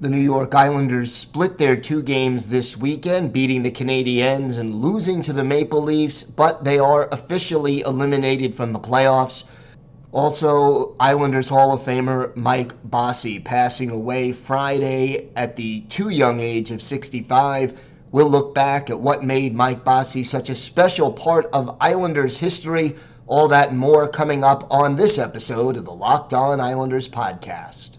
The New York Islanders split their two games this weekend, beating the Canadiens and losing to the Maple Leafs, but they are officially eliminated from the playoffs. Also, Islanders Hall of Famer Mike Bossy passing away Friday at the too young age of 65. We'll look back at what made Mike Bossy such a special part of Islanders history. All that and more coming up on this episode of the Locked On Islanders podcast.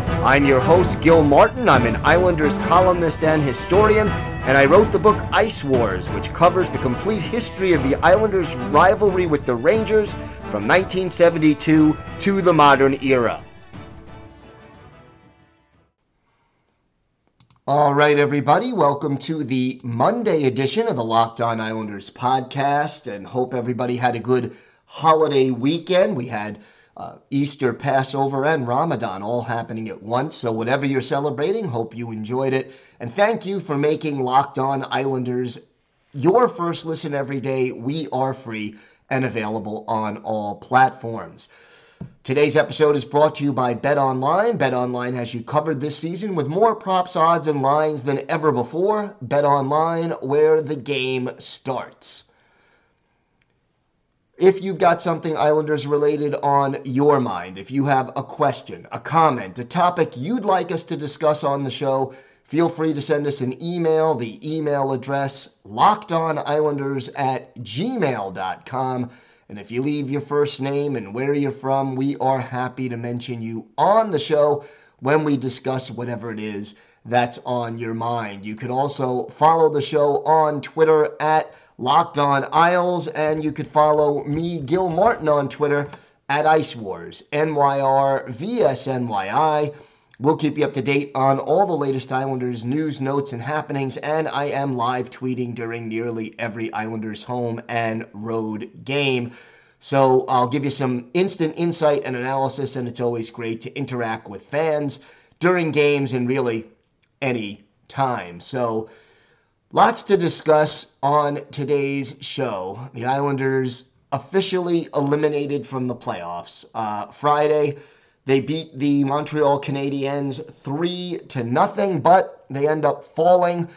I'm your host, Gil Martin. I'm an Islanders columnist and historian, and I wrote the book Ice Wars, which covers the complete history of the Islanders' rivalry with the Rangers from 1972 to the modern era. All right, everybody, welcome to the Monday edition of the Locked On Islanders podcast, and hope everybody had a good holiday weekend. We had uh, Easter, Passover, and Ramadan all happening at once. So, whatever you're celebrating, hope you enjoyed it. And thank you for making Locked On Islanders your first listen every day. We are free and available on all platforms. Today's episode is brought to you by Bet Online. Bet Online has you covered this season with more props, odds, and lines than ever before. Bet Online, where the game starts. If you've got something Islanders related on your mind, if you have a question, a comment, a topic you'd like us to discuss on the show, feel free to send us an email. The email address lockedonislanders at gmail.com. And if you leave your first name and where you're from, we are happy to mention you on the show when we discuss whatever it is that's on your mind. You could also follow the show on Twitter at Locked On Isles, and you could follow me, Gil Martin, on Twitter at Ice Wars, NYRVSNYI. We'll keep you up to date on all the latest Islanders news, notes, and happenings, and I am live tweeting during nearly every Islanders home and road game. So I'll give you some instant insight and analysis, and it's always great to interact with fans during games and really any time. So lots to discuss on today's show. The Islanders officially eliminated from the playoffs. Uh, Friday, they beat the Montreal Canadiens three to nothing, but they end up falling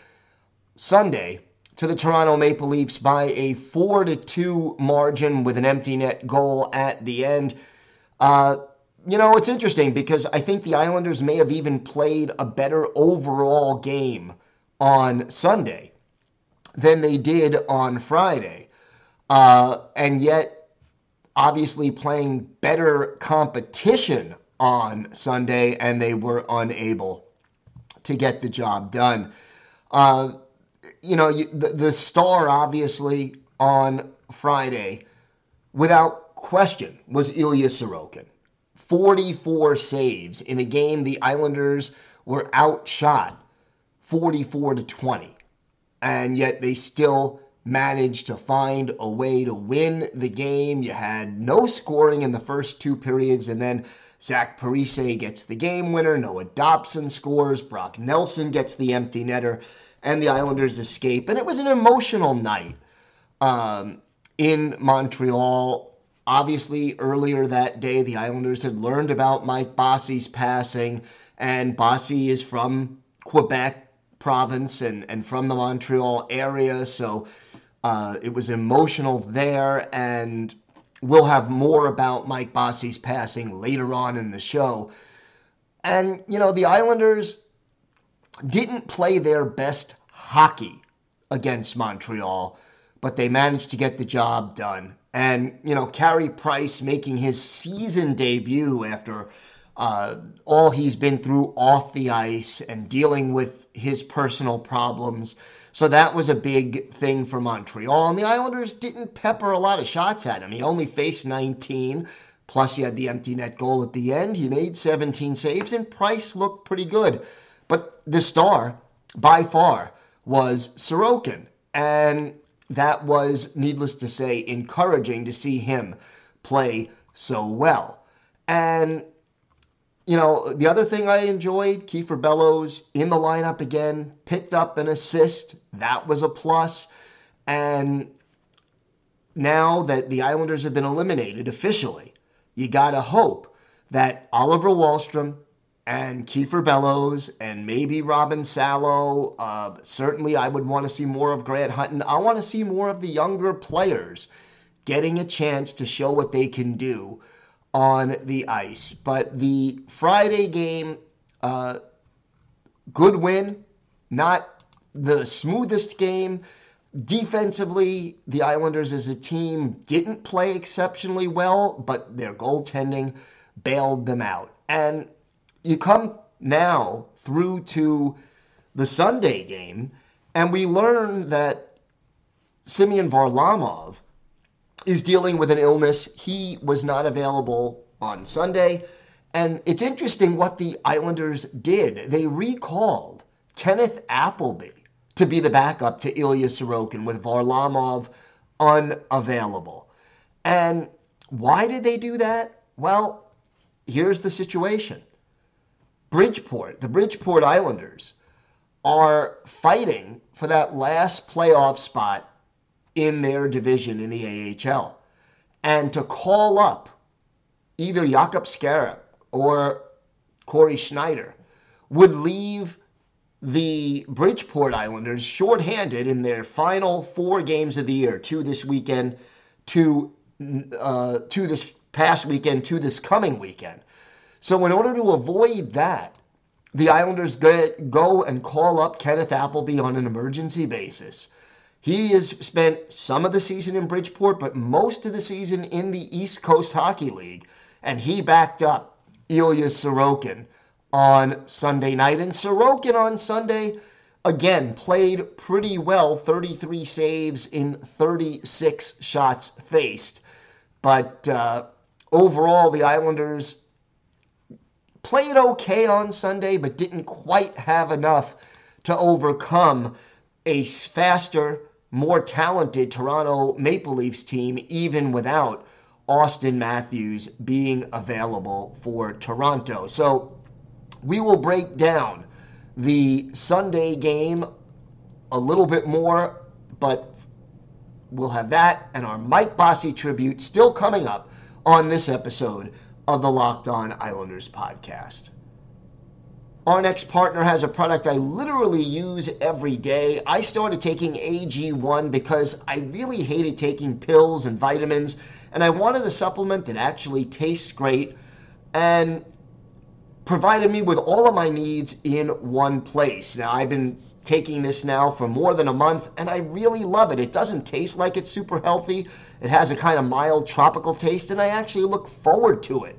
Sunday to the Toronto Maple Leafs by a four to two margin with an empty net goal at the end. Uh, you know, it's interesting because I think the Islanders may have even played a better overall game on Sunday than they did on Friday. Uh, and yet, obviously, playing better competition on Sunday, and they were unable to get the job done. Uh, you know, the, the star, obviously, on Friday, without question, was Ilya Sorokin. 44 saves in a game the Islanders were outshot 44 to 20. And yet they still managed to find a way to win the game. You had no scoring in the first two periods, and then Zach Parise gets the game winner. Noah Dobson scores. Brock Nelson gets the empty netter, and the Islanders escape. And it was an emotional night um, in Montreal Obviously, earlier that day, the Islanders had learned about Mike Bossy's passing, and Bossy is from Quebec province and, and from the Montreal area, so uh, it was emotional there. And we'll have more about Mike Bossy's passing later on in the show. And, you know, the Islanders didn't play their best hockey against Montreal, but they managed to get the job done. And, you know, Carey Price making his season debut after uh, all he's been through off the ice and dealing with his personal problems. So that was a big thing for Montreal. And the Islanders didn't pepper a lot of shots at him. He only faced 19, plus he had the empty net goal at the end. He made 17 saves, and Price looked pretty good. The star, by far, was Sorokin. And that was, needless to say, encouraging to see him play so well. And you know, the other thing I enjoyed, Kiefer Bellows in the lineup again, picked up an assist. That was a plus. And now that the Islanders have been eliminated officially, you got to hope that Oliver Wahlstrom and Kiefer Bellows and maybe Robin Salo, uh, certainly I would want to see more of Grant Hutton. I want to see more of the younger players getting a chance to show what they can do on the ice. But the Friday game, uh, good win, not the smoothest game. Defensively, the Islanders as a team didn't play exceptionally well, but their goaltending bailed them out. And you come now through to the Sunday game, and we learn that Semyon Varlamov is dealing with an illness. He was not available on Sunday. And it's interesting what the Islanders did. They recalled Kenneth Appleby to be the backup to Ilya Sorokin with Varlamov unavailable. And why did they do that? Well, here's the situation Bridgeport, the Bridgeport Islanders, are fighting for that last playoff spot in their division in the AHL. And to call up either Jakub Skarek or Cory Schneider would leave the Bridgeport Islanders shorthanded in their final four games of the year, two this weekend, two, uh, two this past weekend, two this coming weekend. So, in order to avoid that, the Islanders go and call up Kenneth Appleby on an emergency basis he has spent some of the season in Bridgeport, but most of the season in the East Coast Hockey League. And he backed up Ilya Sorokin on Sunday night. And Sorokin on Sunday, again, played pretty well 33 saves in 36 shots faced. But uh, overall, the Islanders played okay on Sunday, but didn't quite have enough to overcome a faster, more talented Toronto Maple Leafs team, even without Auston Matthews being available for Toronto. So we will break down the Sunday game a little bit more, but we'll have that and our Mike Bossy tribute still coming up on this episode of the Locked On Islanders podcast. Our next partner has a product I literally use every day. I started taking AG1 because I really hated taking pills and vitamins, and I wanted a supplement that actually tastes great and provided me with all of my needs in one place. Now, I've been taking this now for more than a month, and I really love it. It doesn't taste like it's super healthy, it has a kind of mild tropical taste, and I actually look forward to it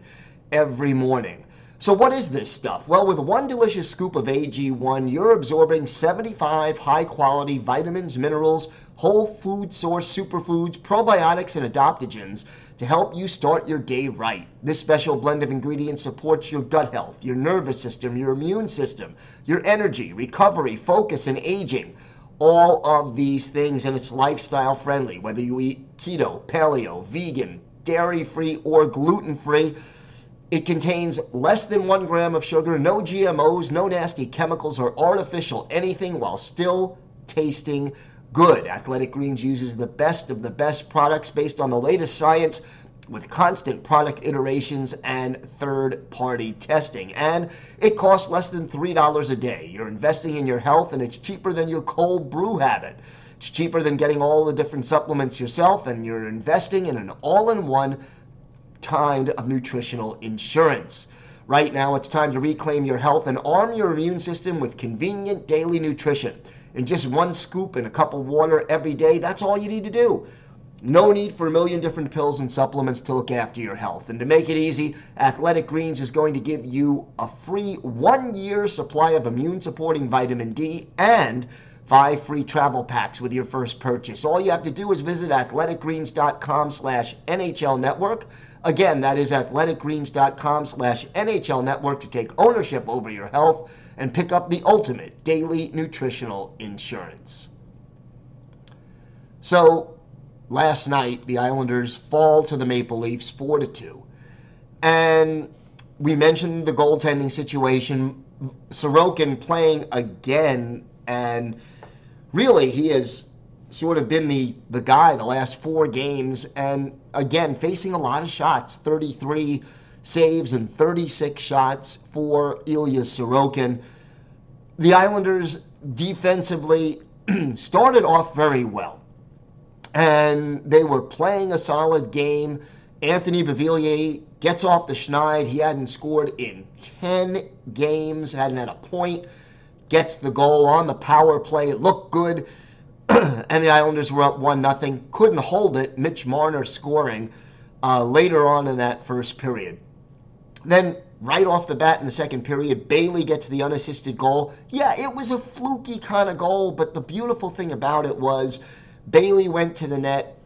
every morning. So, what is this stuff? Well, with one delicious scoop of AG1, you're absorbing 75 high quality vitamins, minerals, whole food source superfoods, probiotics, and adaptogens to help you start your day right. This special blend of ingredients supports your gut health, your nervous system, your immune system, your energy, recovery, focus, and aging. All of these things, and it's lifestyle friendly, whether you eat keto, paleo, vegan, dairy free, or gluten free. It contains less than one gram of sugar, no GMOs, no nasty chemicals or artificial anything while still tasting good. Athletic Greens uses the best of the best products based on the latest science with constant product iterations and third party testing. And it costs less than $3 a day. You're investing in your health and it's cheaper than your cold brew habit. It's cheaper than getting all the different supplements yourself, and you're investing in an all in one kind of nutritional insurance. Right now, it's time to reclaim your health and arm your immune system with convenient daily nutrition. In just one scoop and a cup of water every day, that's all you need to do. No need for a million different pills and supplements to look after your health. And to make it easy, Athletic Greens is going to give you a free one year supply of immune supporting vitamin D and five free travel packs with your first purchase. All you have to do is visit athleticgreens.com slash NHL network. Again, that is athleticgreens.com slash NHL network to take ownership over your health and pick up the ultimate daily nutritional insurance. So last night, the Islanders fall to the Maple Leafs 4 to 2. And we mentioned the goaltending situation. Sorokin playing again, and really he has sort of been the, the guy the last four games, and again, facing a lot of shots 33 saves and 36 shots for Ilya Sorokin. The Islanders defensively started off very well and they were playing a solid game. Anthony Beauvillier gets off the schneid. He hadn't scored in 10 games, hadn't had a point, gets the goal on the power play. It looked good. and the Islanders were up 1 nothing. Couldn't hold it. Mitch Marner scoring uh, later on in that first period. Then, right off the bat in the second period, Bailey gets the unassisted goal. Yeah, it was a fluky kind of goal, but the beautiful thing about it was Bailey went to the net,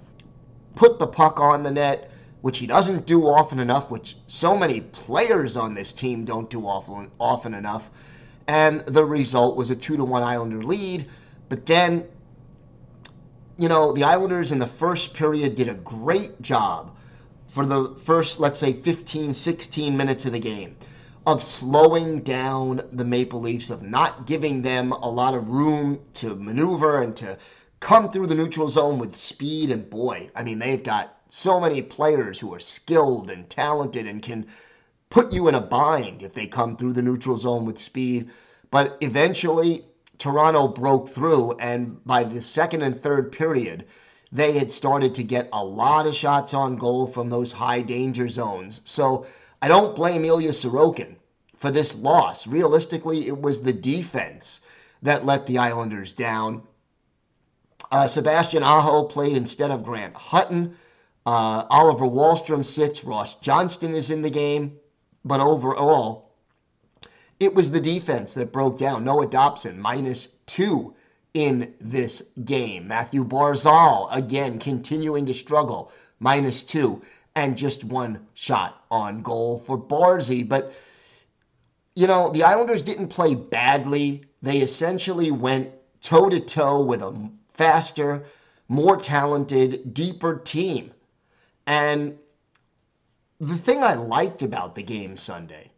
put the puck on the net, which he doesn't do often enough, which so many players on this team don't do often, often enough. And the result was a 2 to 1 Islander lead. But then, you know, the Islanders in the first period did a great job for the first, let's say, 15, 16 minutes of the game of slowing down the Maple Leafs, of not giving them a lot of room to maneuver and to come through the neutral zone with speed. And boy, I mean, they've got so many players who are skilled and talented and can put you in a bind if they come through the neutral zone with speed. But eventually, Toronto broke through, and by the second and third period, they had started to get a lot of shots on goal from those high danger zones. So I don't blame Ilya Sorokin for this loss. Realistically, it was the defense that let the Islanders down. Uh, Sebastian Aho played instead of Grant Hutton. Uh, Oliver Wahlstrom sits. Ross Johnston is in the game. But overall, it was the defense that broke down. Noah Dobson, minus two in this game. Matthew Barzal, again, continuing to struggle, minus two. And just one shot on goal for Barzy. But, you know, the Islanders didn't play badly. They essentially went toe to toe with a faster, more talented, deeper team. And the thing I liked about the game Sunday,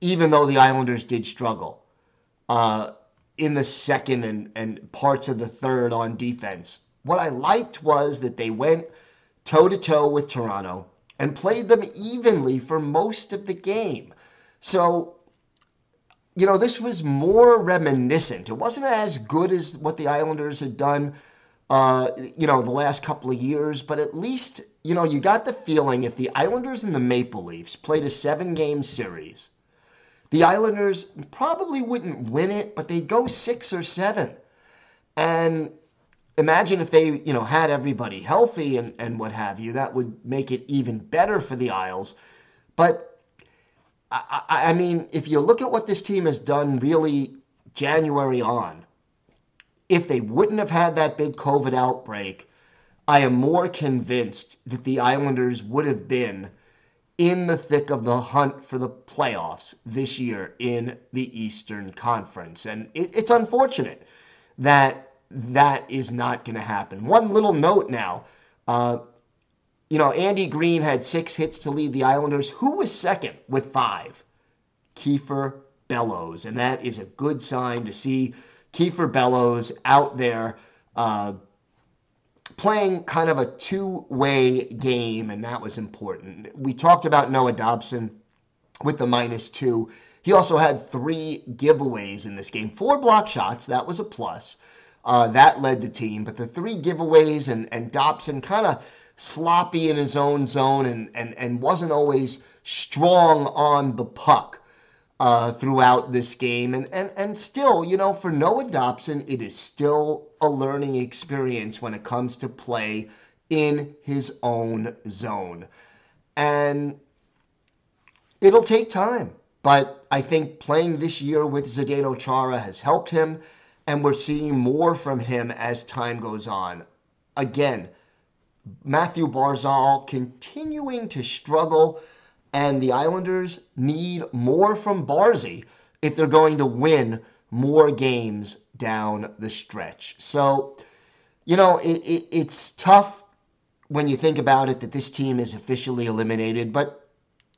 even though the Islanders did struggle uh, in the second and, and parts of the third on defense, what I liked was that they went toe to toe with Toronto and played them evenly for most of the game. So you know, this was more reminiscent. It wasn't as good as what the Islanders had done, uh, you know, the last couple of years, but at least, you know, you got the feeling if the Islanders and the Maple Leafs played a seven game series, the Islanders probably wouldn't win it, but they'd go six or seven. And imagine if they, you know, had everybody healthy and, and what have you, that would make it even better for the Isles. But I, I mean, if you look at what this team has done really January on, if they wouldn't have had that big COVID outbreak, I am more convinced that the Islanders would have been in the thick of the hunt for the playoffs this year in the Eastern Conference. And it, it's unfortunate that that is not going to happen. One little note now. Uh, you know, Andy Greene had six hits to lead the Islanders. Who was second with five? Kiefer Bellows. And that is a good sign to see Kiefer Bellows out there uh, playing kind of a two way game, and that was important. We talked about Noah Dobson with the minus two. He also had three giveaways in this game, four block shots. That was a plus. Uh, that led the team, but the three giveaways and, and Dobson kind of sloppy in his own zone and, and, and wasn't always strong on the puck uh, throughout this game. And, and, and still, you know, for Noah Dobson, it is still a learning experience when it comes to play in his own zone. And it'll take time, but I think playing this year with Zdeno Chara has helped him, and we're seeing more from him as time goes on. Again, Matthew Barzal continuing to struggle, and the Islanders need more from Barzy if they're going to win more games down the stretch. So, you know, it, it, it's tough when you think about it that this team is officially eliminated, but,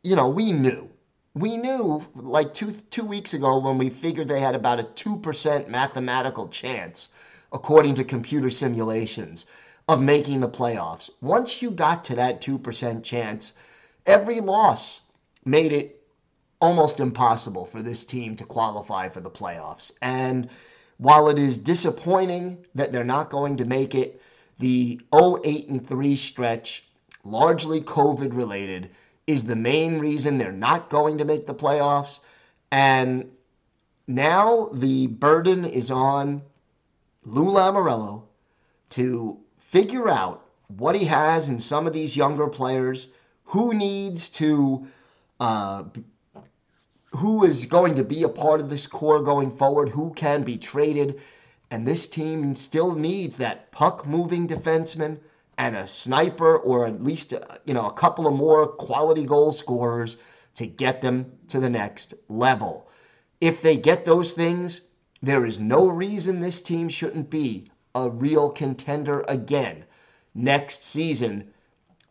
you know, we knew. We knew like two two weeks ago when we figured they had about a two percent mathematical chance, according to computer simulations, of making the playoffs. Once you got to that 2% chance, every loss made it almost impossible for this team to qualify for the playoffs. And while it is disappointing that they're not going to make it, the 08 and 3 stretch, largely COVID related, is the main reason they're not going to make the playoffs. And now the burden is on Lou Lamoriello to figure out what he has in some of these younger players, who needs to, uh, who is going to be a part of this core going forward, who can be traded. And this team still needs that puck moving defenseman and a sniper or at least uh, you know a couple of more quality goal scorers to get them to the next level. If they get those things, there is no reason this team shouldn't be a real contender again next season,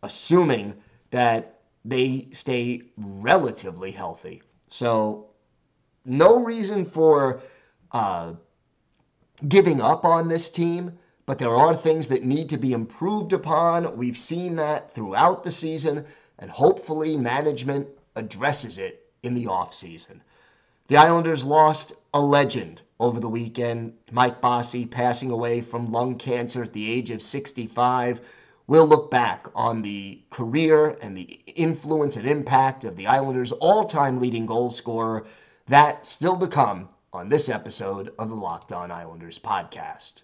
assuming that they stay relatively healthy. So, no reason for uh, giving up on this team, but there are things that need to be improved upon. We've seen that throughout the season, and hopefully, management addresses it in the offseason. The Islanders lost a legend over the weekend. Mike Bossy passing away from lung cancer at the age of 65. We'll look back on the career and the influence and impact of the Islanders' all time leading goal scorer. That still to come on this episode of the Locked On Islanders podcast.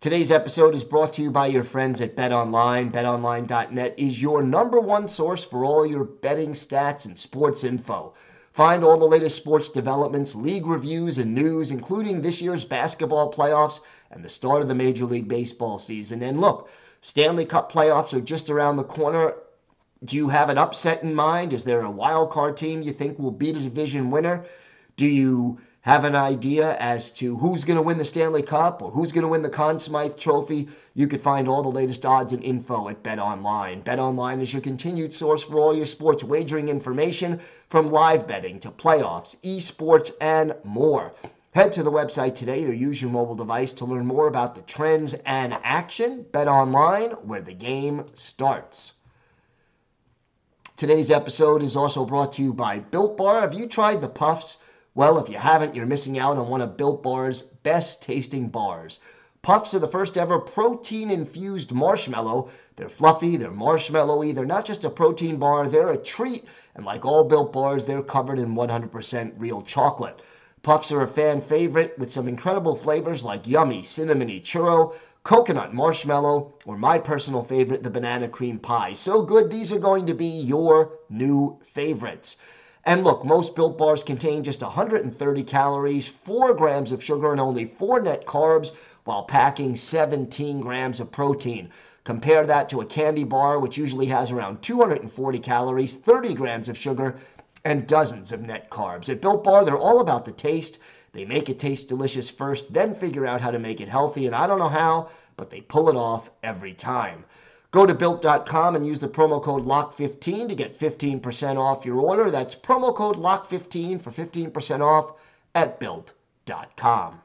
Today's episode is brought to you by your friends at BetOnline. BetOnline.net is your number one source for all your betting stats and sports info. Find all the latest sports developments, league reviews, and news, including this year's basketball playoffs and the start of the Major League Baseball season. And look, Stanley Cup playoffs are just around the corner. Do you have an upset in mind? Is there a wild card team you think will be the division winner? Do you have an idea as to who's going to win the Stanley Cup or who's going to win the Conn Smythe Trophy, you could find all the latest odds and info at BetOnline. BetOnline is your continued source for all your sports wagering information from live betting to playoffs, esports, and more. Head to the website today or use your mobile device to learn more about the trends and action. BetOnline, where the game starts. Today's episode is also brought to you by Built Bar. Have you tried the Puffs? Well, if you haven't, you're missing out on one of Built Bar's best tasting bars. Puffs are the first ever protein infused marshmallow. They're fluffy, they're marshmallowy, they're not just a protein bar, they're a treat. And like all Built Bars, they're covered in 100% real chocolate. Puffs are a fan favorite with some incredible flavors like yummy, cinnamony churro, coconut marshmallow, or my personal favorite, the banana cream pie. So good, these are going to be your new favorites. And look, most built bars contain just 130 calories, 4 grams of sugar, and only 4 net carbs while packing 17 grams of protein. Compare that to a candy bar, which usually has around 240 calories, 30 grams of sugar, and dozens of net carbs. At Built Bar, they're all about the taste. They make it taste delicious first, then figure out how to make it healthy. And I don't know how, but they pull it off every time. Go to built.com and use the promo code LOCK15 to get 15% off your order. That's promo code LOCK15 for 15% off at built.com.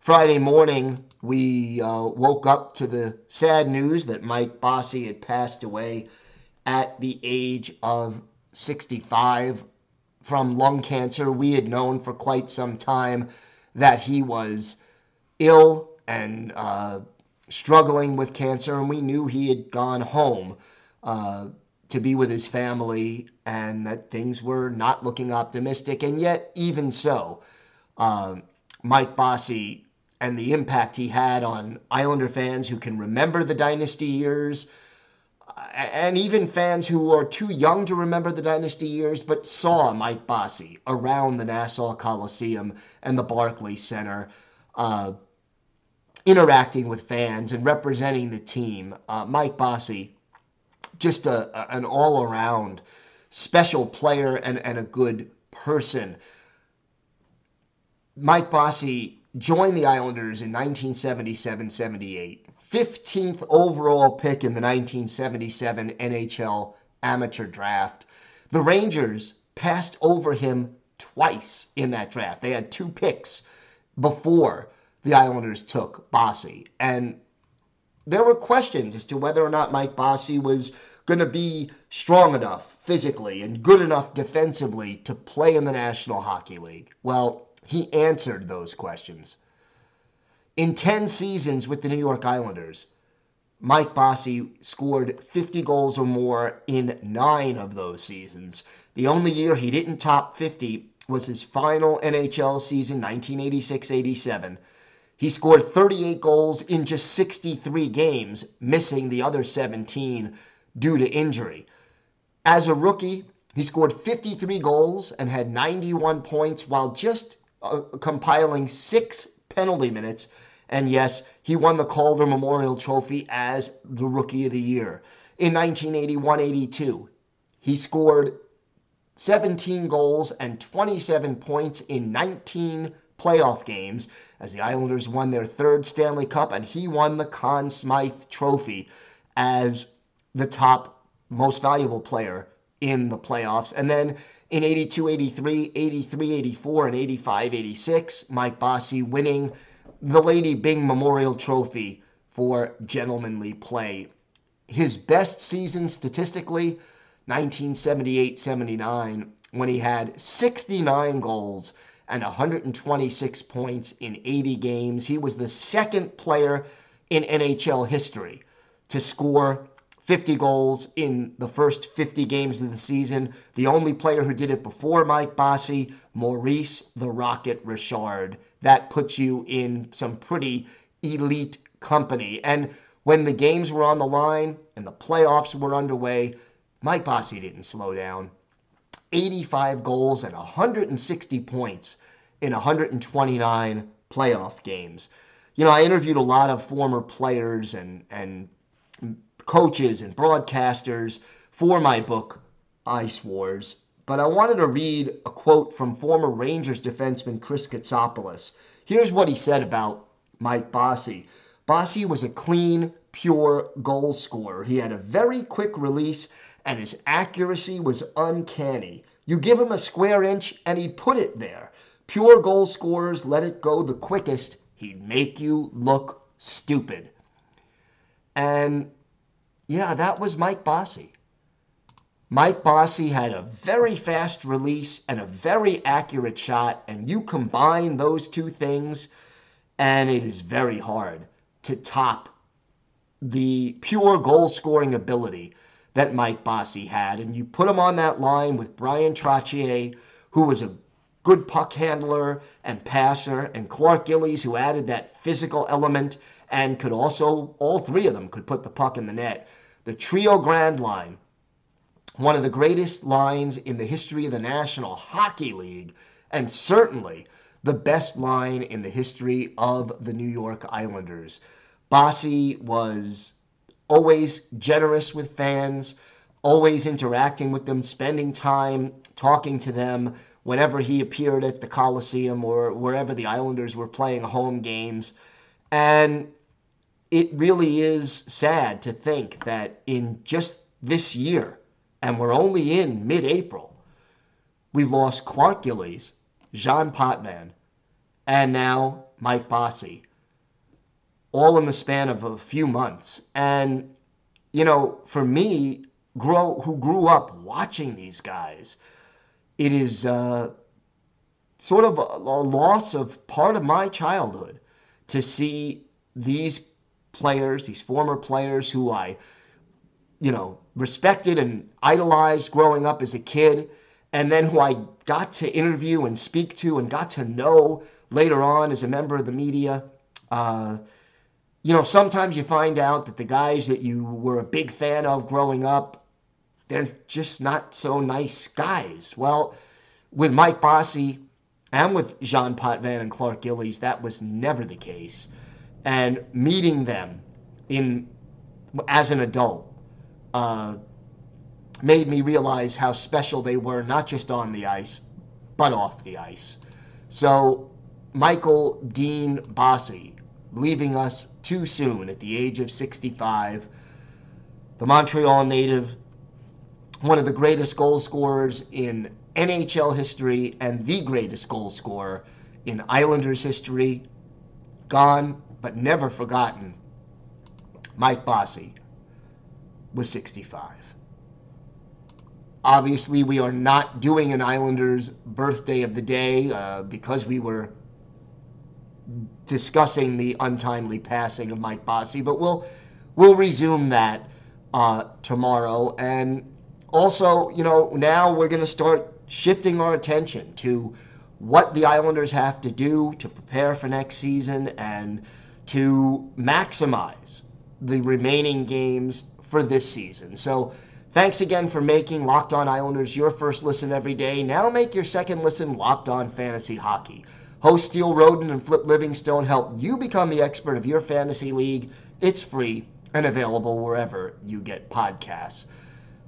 Friday morning, we uh, woke up to the sad news that Mike Bossy had passed away at the age of 65 from lung cancer. We had known for quite some time that he was ill and uh, struggling with cancer, and we knew he had gone home uh, to be with his family and that things were not looking optimistic. And yet, even so, uh, Mike Bossy and the impact he had on Islander fans who can remember the dynasty years, and even fans who are too young to remember the dynasty years but saw Mike Bossy around the Nassau Coliseum and the Barclays Center. Uh, interacting with fans and representing the team. Uh, Mike Bossy, just a, a, an all around special player and, and a good person. Mike Bossy joined the Islanders in 1977 78, 15th overall pick in the 1977 NHL amateur draft. The Rangers passed over him twice in that draft. They had two picks before the Islanders took Bossy. And there were questions as to whether or not Mike Bossy was going to be strong enough physically and good enough defensively to play in the National Hockey League. Well, he answered those questions. In 10 seasons with the New York Islanders, Mike Bossy scored 50 goals or more in nine of those seasons. The only year he didn't top 50 was his final NHL season, 1986 87 he scored 38 goals in just 63 games, missing the other 17 due to injury. As a rookie, he scored 53 goals and had 91 points while just uh, compiling six penalty minutes. And yes, he won the Calder Memorial Trophy as the Rookie of the Year. In 1981 82, he scored 17 goals and 27 points in 19 playoff games as the Islanders won their third Stanley Cup and he won the Conn Smythe Trophy as the top most valuable player in the playoffs. And then in 82 83, 83 84, and 85 86, Mike Bossy winning the Lady Byng Memorial Trophy for gentlemanly play. His best season statistically, 1978 79, when he had 69 goals and 126 points in 80 games. He was the second player in NHL history to score 50 goals in the first 50 games of the season. The only player who did it before Mike Bossy, Maurice the Rocket Richard. That puts you in some pretty elite company. And when the games were on the line and the playoffs were underway, Mike Bossy didn't slow down. 85 goals and 160 points in 129 playoff games. You know, I interviewed a lot of former players and, and coaches and broadcasters for my book, Ice Wars. But I wanted to read a quote from former Rangers defenseman Chris Kotsopoulos. Here's what he said about Mike Bossy. Bossy was a clean, pure goal scorer. He had a very quick release and his accuracy was uncanny. You give him a square inch and he'd put it there. Pure goal scorers let it go the quickest. He'd make you look stupid. And yeah, that was Mike Bossy. Mike Bossy had a very fast release and a very accurate shot, and you combine those two things, and it is very hard to top the pure goal scoring ability that Mike Bossy had. And you put him on that line with Bryan Trottier, who was a good puck handler and passer, and Clark Gillies, who added that physical element and could also, all three of them could put the puck in the net. The Trio Grande line, one of the greatest lines in the history of the National Hockey League, and certainly the best line in the history of the New York Islanders. Bossy was always generous with fans, always interacting with them, spending time talking to them whenever he appeared at the Coliseum or wherever the Islanders were playing home games. And it really is sad to think that in just this year, and we're only in mid April, we lost Clark Gillies, Jean Potvin, and now Mike Bossy all in the span of a few months. And, you know, for me, grow who grew up watching these guys, it is uh, sort of a, a loss of part of my childhood to see these players, these former players who I, you know, respected and idolized growing up as a kid, and then who I got to interview and speak to and got to know later on as a member of the media Uh, you know, sometimes you find out that the guys that you were a big fan of growing up, they're just not so nice guys. Well, with Mike Bossy and with Jean Potvin and Clark Gillies, that was never the case. And meeting them in as an adult uh, made me realize how special they were, not just on the ice, but off the ice. So, Michael Dean Bossy leaving us too soon at the age of 65. The Montreal native, one of the greatest goal scorers in NHL history and the greatest goal scorer in Islanders history, gone but never forgotten. Mike Bossy was 65. Obviously, we are not doing an Islanders birthday of the day uh, because we were discussing the untimely passing of Mike Bossy, but we'll we'll resume that uh, tomorrow. And also, you know, now we're going to start shifting our attention to what the Islanders have to do to prepare for next season and to maximize the remaining games for this season. So Thanks again for making Locked On Islanders your first listen every day. Now make your second listen Locked On Fantasy Hockey. Host Steele Roden and Flip Livingstone help you become the expert of your fantasy league. It's free and available wherever you get podcasts.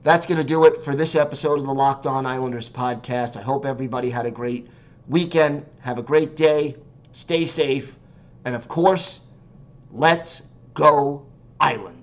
That's going to do it for this episode of the Locked On Islanders podcast. I hope everybody had a great weekend. Have a great day. Stay safe. And of course, let's go Island.